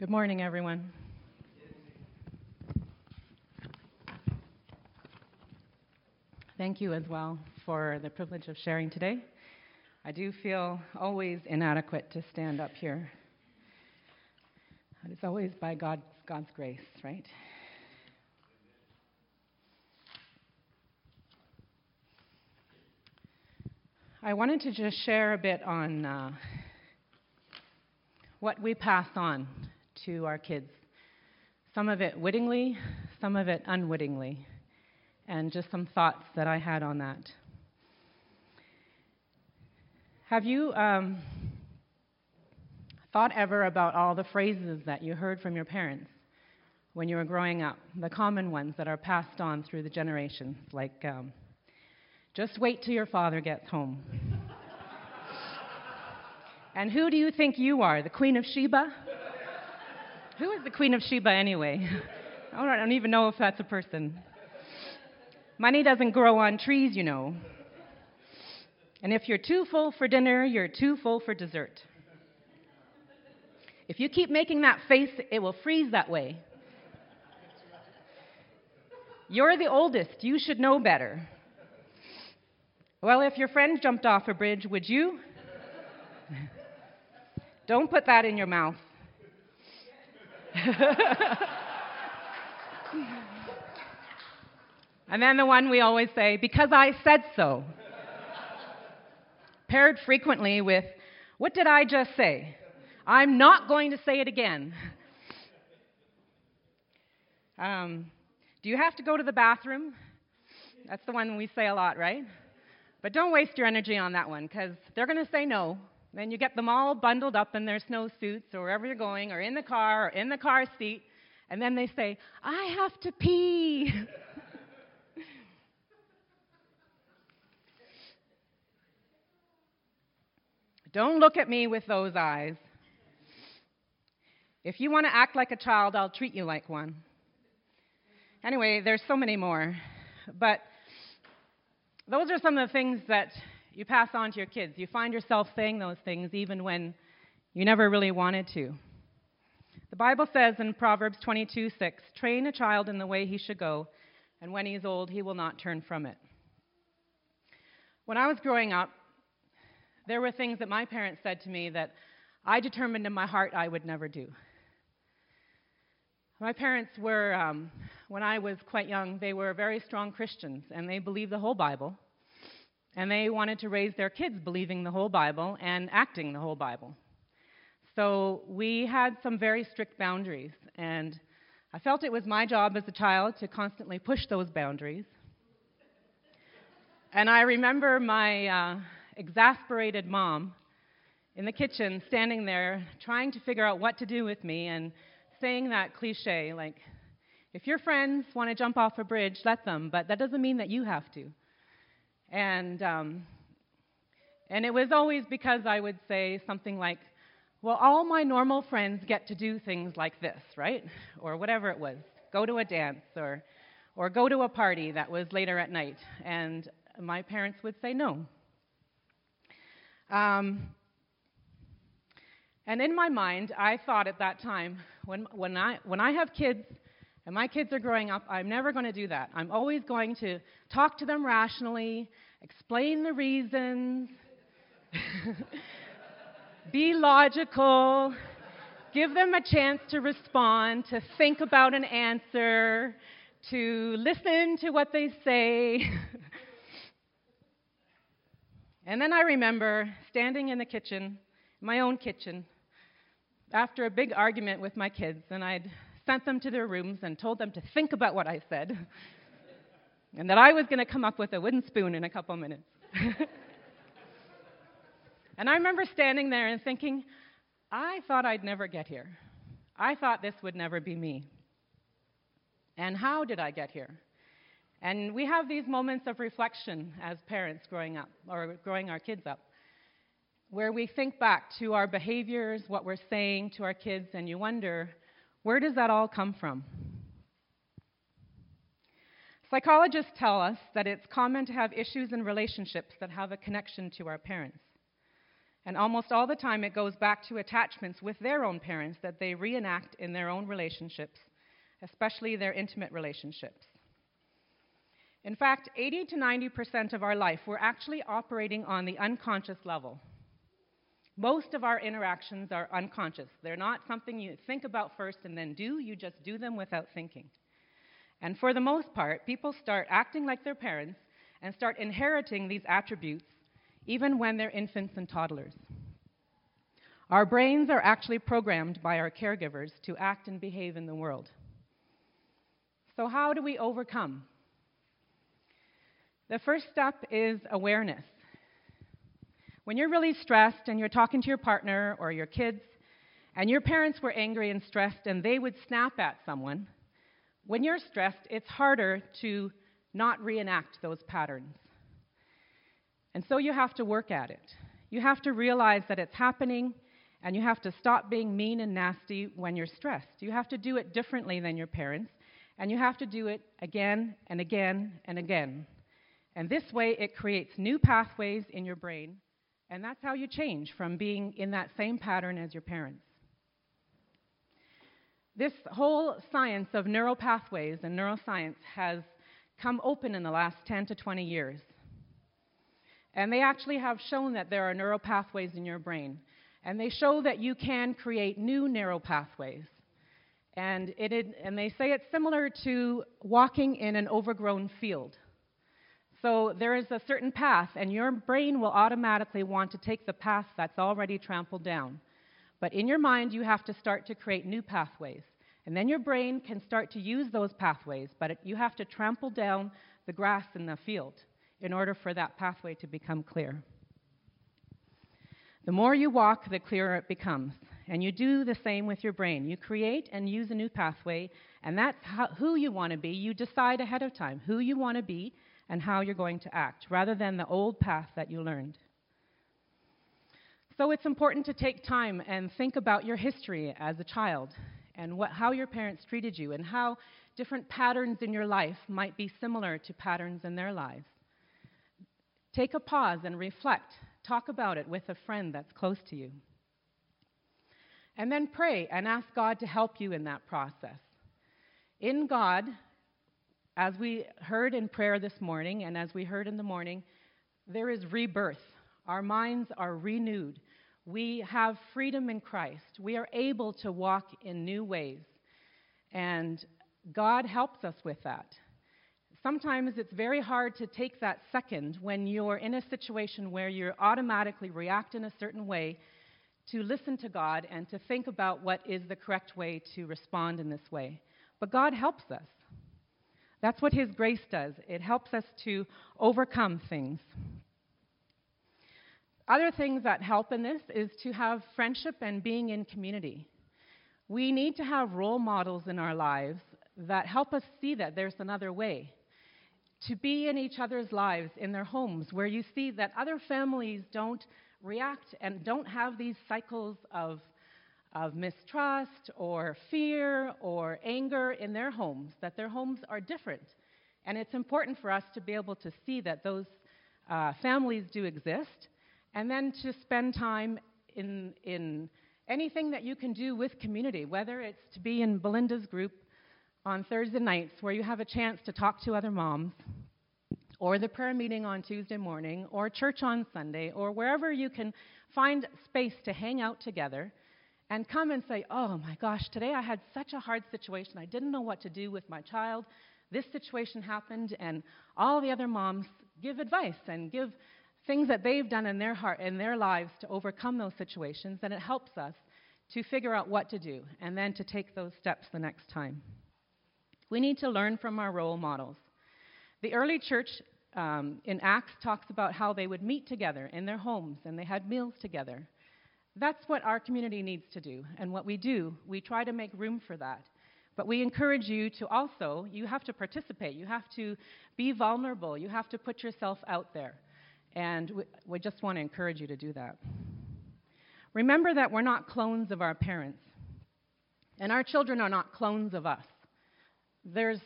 Good morning, everyone. Thank you as well for the privilege of sharing today. I do feel always inadequate to stand up here. But it's always by God, God's grace, right? I wanted to just share a bit on uh, what we pass on to our kids. Some of it wittingly, some of it unwittingly, and just some thoughts that I had on that. Have you um, thought ever about all the phrases that you heard from your parents when you were growing up? The common ones that are passed on through the generations, like, um, just wait till your father gets home. and who do you think you are, the Queen of Sheba? Who is the Queen of Sheba anyway? I don't even know if that's a person. Money doesn't grow on trees, you know. And if you're too full for dinner, you're too full for dessert. If you keep making that face, it will freeze that way. You're the oldest. You should know better. Well, if your friend jumped off a bridge, would you? Don't put that in your mouth. and then the one we always say, because I said so. Paired frequently with, what did I just say? I'm not going to say it again. Um, do you have to go to the bathroom? That's the one we say a lot, right? But don't waste your energy on that one because they're going to say no. Then you get them all bundled up in their snowsuits or wherever you're going, or in the car, or in the car seat, and then they say, I have to pee. Don't look at me with those eyes. If you want to act like a child, I'll treat you like one. Anyway, there's so many more. But those are some of the things that you pass on to your kids. You find yourself saying those things even when you never really wanted to. The Bible says in Proverbs 22:6, "Train a child in the way he should go, and when he is old, he will not turn from it." When I was growing up, there were things that my parents said to me that I determined in my heart I would never do. My parents were, um, when I was quite young, they were very strong Christians, and they believed the whole Bible. And they wanted to raise their kids believing the whole Bible and acting the whole Bible. So we had some very strict boundaries, and I felt it was my job as a child to constantly push those boundaries. And I remember my uh, exasperated mom in the kitchen standing there trying to figure out what to do with me and saying that cliche, like, if your friends want to jump off a bridge, let them, but that doesn't mean that you have to. And, um, and it was always because I would say something like, well, all my normal friends get to do things like this, right? Or whatever it was. Go to a dance or, or go to a party that was later at night. And my parents would say no. Um, and in my mind, I thought at that time, when, when, I, when I have kids and my kids are growing up, I'm never going to do that. I'm always going to talk to them rationally, explain the reasons, be logical, give them a chance to respond, to think about an answer, to listen to what they say. and then I remember standing in the kitchen, my own kitchen, after a big argument with my kids, and I'd sent them to their rooms and told them to think about what I said, and that I was going to come up with a wooden spoon in a couple minutes. and I remember standing there and thinking, I thought I'd never get here. I thought this would never be me. And how did I get here? And we have these moments of reflection as parents growing up, or growing our kids up where we think back to our behaviors, what we're saying to our kids, and you wonder, where does that all come from? Psychologists tell us that it's common to have issues in relationships that have a connection to our parents. And almost all the time, it goes back to attachments with their own parents that they reenact in their own relationships, especially their intimate relationships. In fact, 80 to 90% of our life, we're actually operating on the unconscious level. Most of our interactions are unconscious. They're not something you think about first and then do, you just do them without thinking. And for the most part, people start acting like their parents and start inheriting these attributes even when they're infants and toddlers. Our brains are actually programmed by our caregivers to act and behave in the world. So, how do we overcome? The first step is awareness. When you're really stressed and you're talking to your partner or your kids, and your parents were angry and stressed and they would snap at someone, when you're stressed, it's harder to not reenact those patterns. And so you have to work at it. You have to realize that it's happening, and you have to stop being mean and nasty when you're stressed. You have to do it differently than your parents, and you have to do it again and again and again. And this way, it creates new pathways in your brain, and that's how you change from being in that same pattern as your parents. This whole science of neural pathways and neuroscience has come open in the last 10 to 20 years. And they actually have shown that there are neural pathways in your brain. And they show that you can create new neural pathways. And, it, and they say it's similar to walking in an overgrown field. So there is a certain path, and your brain will automatically want to take the path that's already trampled down. But in your mind, you have to start to create new pathways. And then your brain can start to use those pathways, but it, you have to trample down the grass in the field in order for that pathway to become clear. The more you walk, the clearer it becomes. And you do the same with your brain. You create and use a new pathway, and that's how, who you want to be. You decide ahead of time who you want to be and how you're going to act, rather than the old path that you learned. So it's important to take time and think about your history as a child and what, how your parents treated you and how different patterns in your life might be similar to patterns in their lives. Take a pause and reflect. Talk about it with a friend that's close to you. And then pray and ask God to help you in that process. In God, as we heard in prayer this morning and as we heard in the morning, there is rebirth. Our minds are renewed. We have freedom in Christ. We are able to walk in new ways. And God helps us with that sometimes it's very hard to take that second when you're in a situation where you automatically react in a certain way to listen to God and to think about what is the correct way to respond in this way. But God helps us. That's what His grace does. It helps us to overcome things. Other things that help in this is to have friendship and being in community. We need to have role models in our lives that help us see that there's another way to be in each other's lives, in their homes, where you see that other families don't react and don't have these cycles of, of mistrust or fear or anger in their homes, that their homes are different. And it's important for us to be able to see that those uh, families do exist, and then to spend time in, in anything that you can do with community, whether it's to be in Belinda's group on Thursday nights where you have a chance to talk to other moms, or the prayer meeting on Tuesday morning, or church on Sunday, or wherever you can find space to hang out together and come and say, Oh my gosh, today I had such a hard situation. I didn't know what to do with my child. This situation happened, and all the other moms give advice and give things that they've done in their heart in their lives to overcome those situations, and it helps us to figure out what to do and then to take those steps the next time. We need to learn from our role models. The early church um, in Acts talks about how they would meet together in their homes and they had meals together. That's what our community needs to do. And what we do, we try to make room for that. But we encourage you to also, you have to participate. You have to be vulnerable. You have to put yourself out there. And we, we just want to encourage you to do that. Remember that we're not clones of our parents. And our children are not clones of us there's,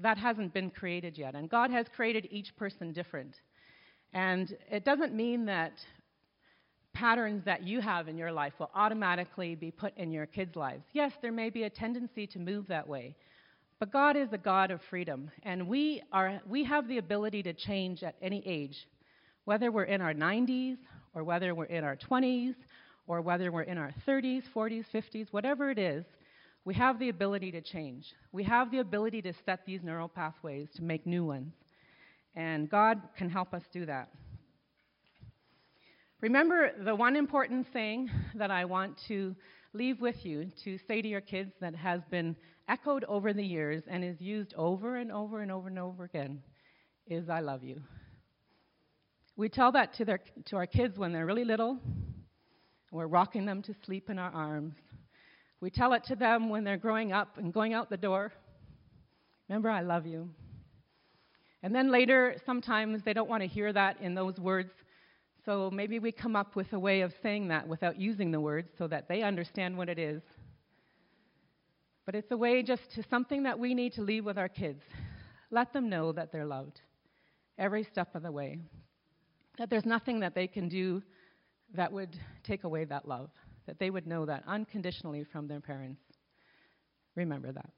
that hasn't been created yet. And God has created each person different. And it doesn't mean that patterns that you have in your life will automatically be put in your kids' lives. Yes, there may be a tendency to move that way. But God is a God of freedom, and we, are, we have the ability to change at any age, whether we're in our 90s, or whether we're in our 20s, or whether we're in our 30s, 40s, 50s, whatever it is, we have the ability to change. We have the ability to set these neural pathways to make new ones. And God can help us do that. Remember the one important thing that I want to leave with you to say to your kids that has been echoed over the years and is used over and over and over and over again is I love you. We tell that to, their, to our kids when they're really little. We're rocking them to sleep in our arms. We tell it to them when they're growing up and going out the door. Remember, I love you. And then later, sometimes they don't want to hear that in those words. So maybe we come up with a way of saying that without using the words so that they understand what it is. But it's a way just to something that we need to leave with our kids. Let them know that they're loved every step of the way. That there's nothing that they can do that would take away that love. That they would know that unconditionally from their parents. Remember that.